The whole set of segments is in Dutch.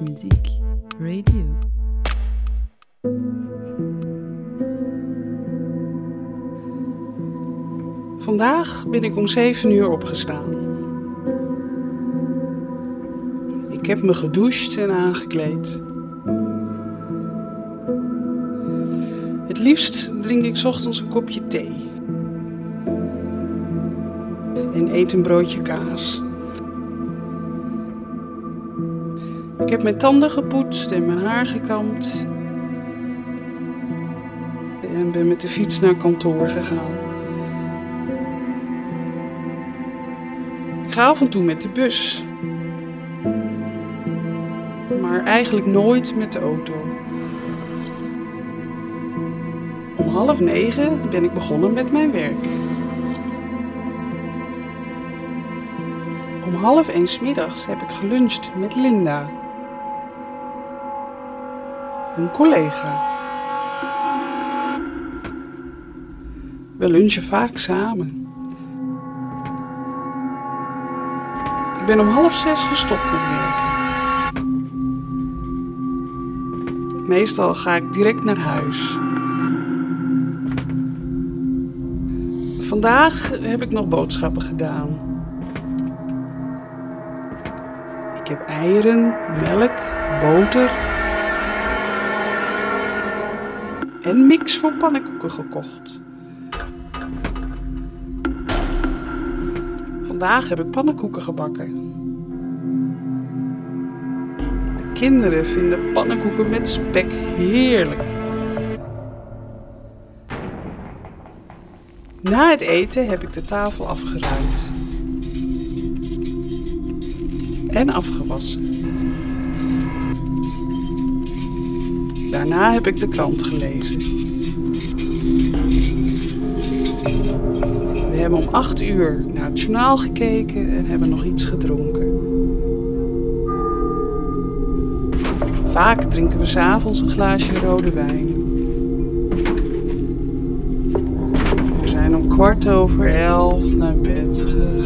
Muziek Radio. Vandaag ben ik om 7 uur opgestaan. Ik heb me gedoucht en aangekleed. Het liefst drink ik ochtends een kopje thee. En eet een broodje kaas. Ik heb mijn tanden gepoetst en mijn haar gekamd. En ben met de fiets naar kantoor gegaan. Ik ga af en toe met de bus. Maar eigenlijk nooit met de auto. Om half negen ben ik begonnen met mijn werk. Om half één middags heb ik geluncht met Linda. Een collega. We lunchen vaak samen. Ik ben om half zes gestopt met werken. Meestal ga ik direct naar huis. Vandaag heb ik nog boodschappen gedaan. Ik heb eieren, melk, boter en mix voor pannenkoeken gekocht. Vandaag heb ik pannenkoeken gebakken. De kinderen vinden pannenkoeken met spek heerlijk. Na het eten heb ik de tafel afgeruimd. En afgewassen. Daarna heb ik de krant gelezen. We hebben om acht uur naar het journaal gekeken en hebben nog iets gedronken. Vaak drinken we s'avonds een glaasje rode wijn. We zijn om kwart over elf naar bed gegaan.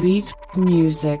Beat music.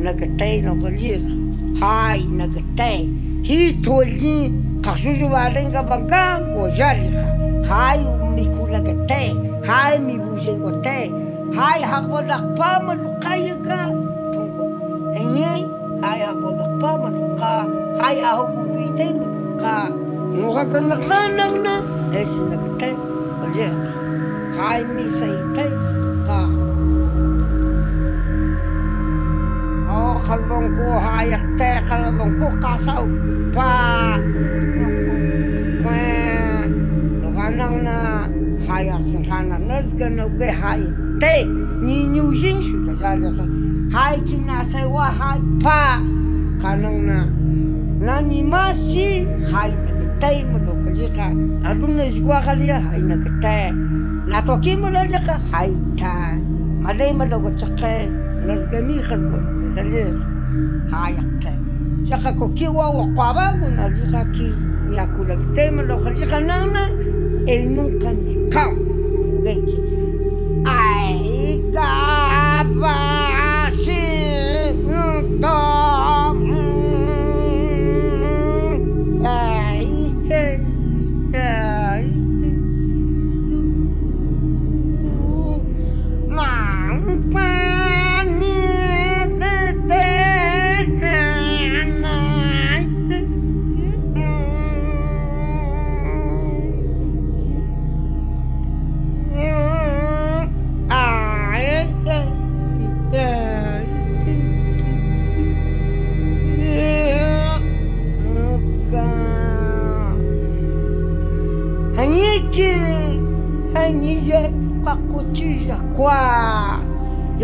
nagatay no galir hai nagatay hi tolji kasu waling ka bangka mo jali ka hai um ku nagatay hai mi bujay ko tay hai hang mo nakpa mo kaya ka hingay hai hang mo nakpa mo ka hai aho gubitay mo ka Mukha ka naklanang na, eh sinagatay, ulit. Hai mi sa ah. itay, ka. kalbong hayat, hayak te kalbong ko kasaw pa pa ranang na hayat sin kana ha, nes gano ke hay te ni ni ujin shu da ja ja sa hay ki na sa wa hay pa kanang na na ni ma si hay ni ke te mo do ke ji ka adun ne jwa ka dia ya, hay na ke te na to ki mo na ka hay ta ma dai ma do ko chakke nes gani khaz zalero haya saka koki wa wakaba guna liga ki yakula tema lo khaliga nana el nunca ka geki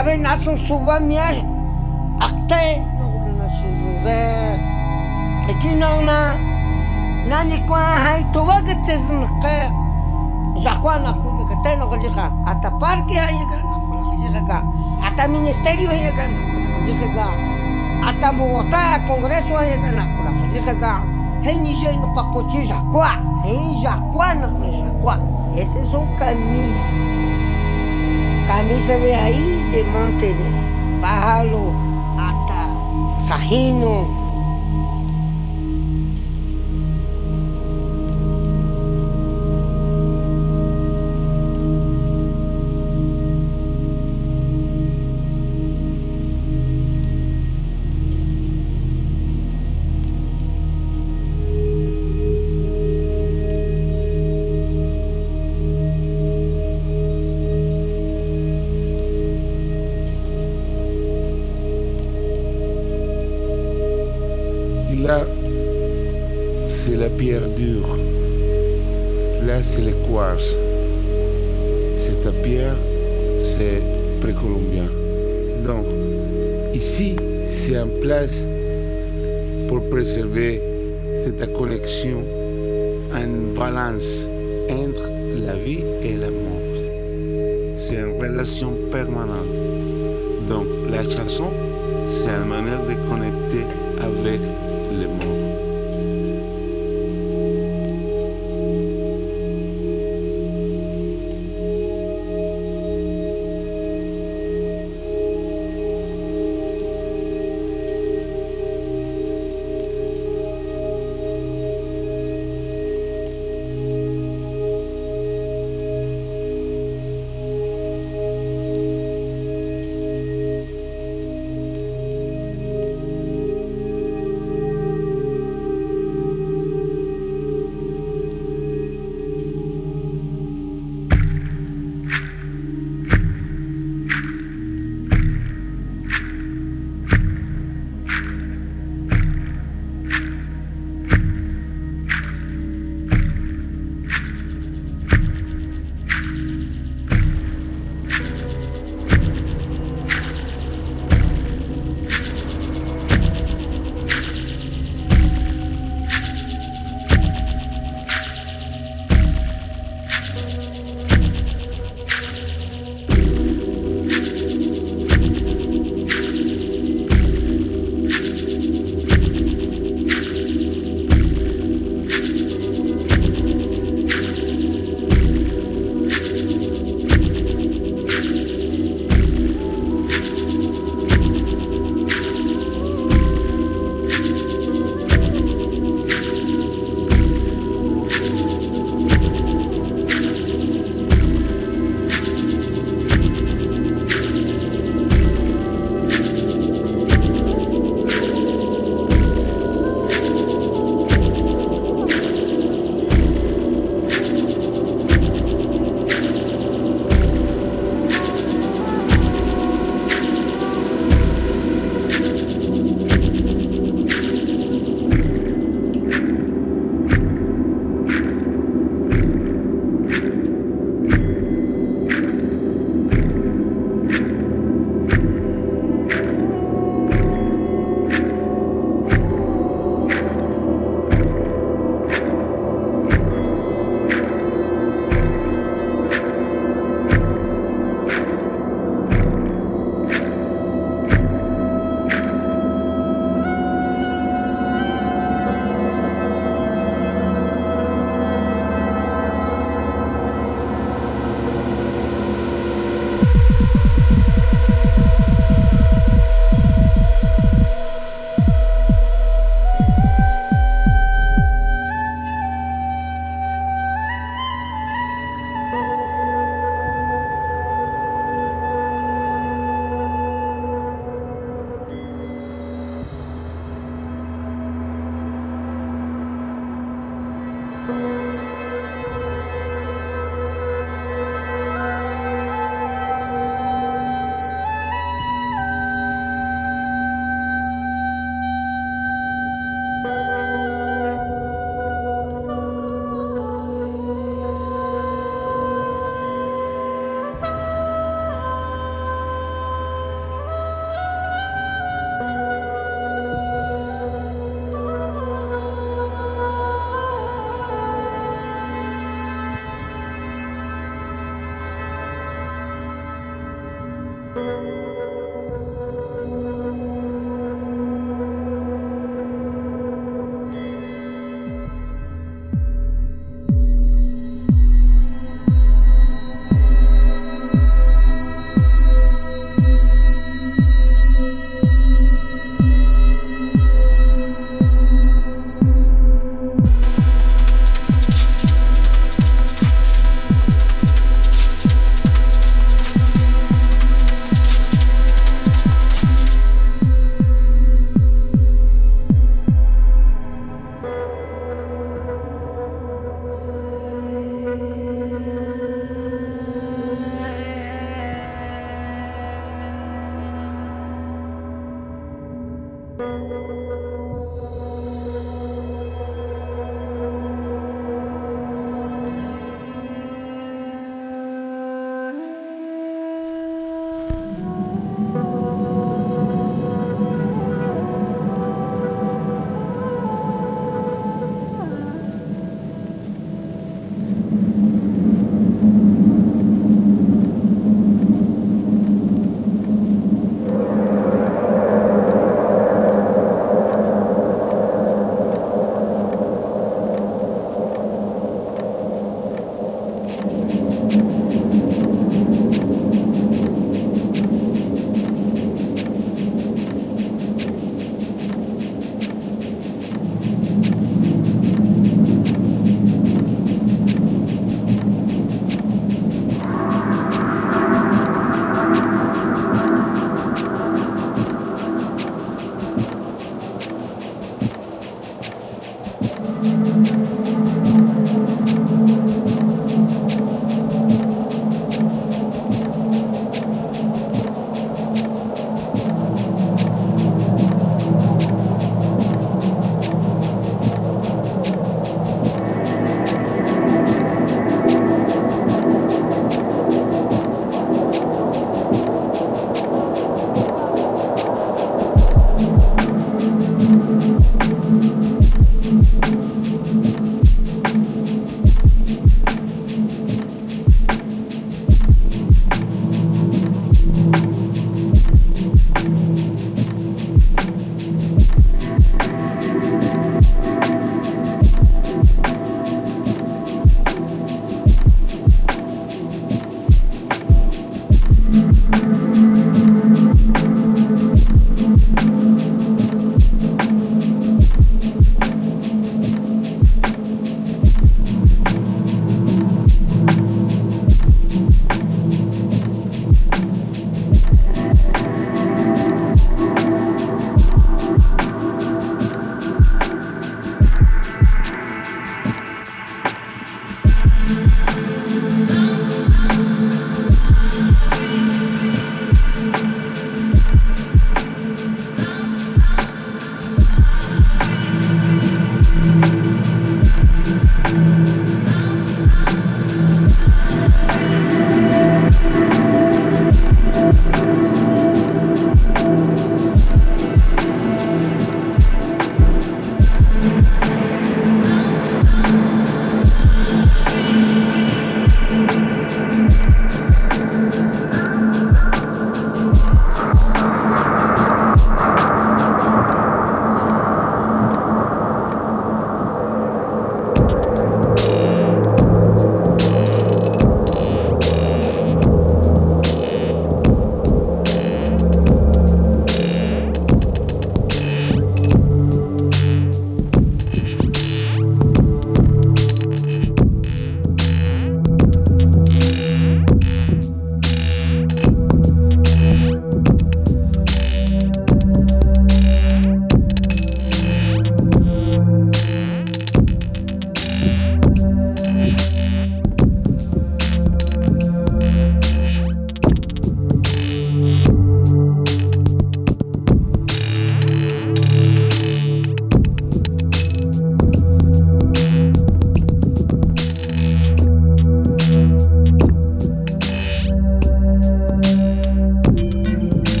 Kevin nasıl Aqui não, na suzuze não na tu vai que te getse que, jakwa na kulu tem no parque aí, parki hai ministério aí ata ministerio hai ga gilika ata Bogotá congresso aí ga na kula gilika hei nije no pacote em hei jakwa na jakwa esses são camisas Camisa de ahí, de monte de pájaro, hasta sajino. Permanente. Donc, la chanson, c'est une manière de connecter avec le mort.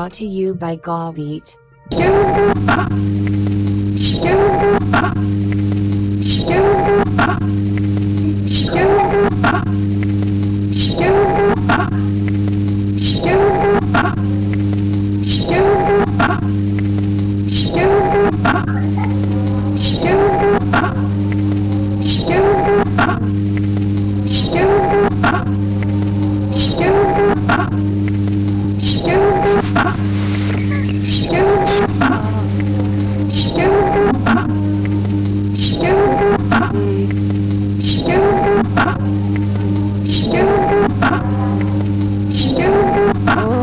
Brought to you by Gawbeat. Oh.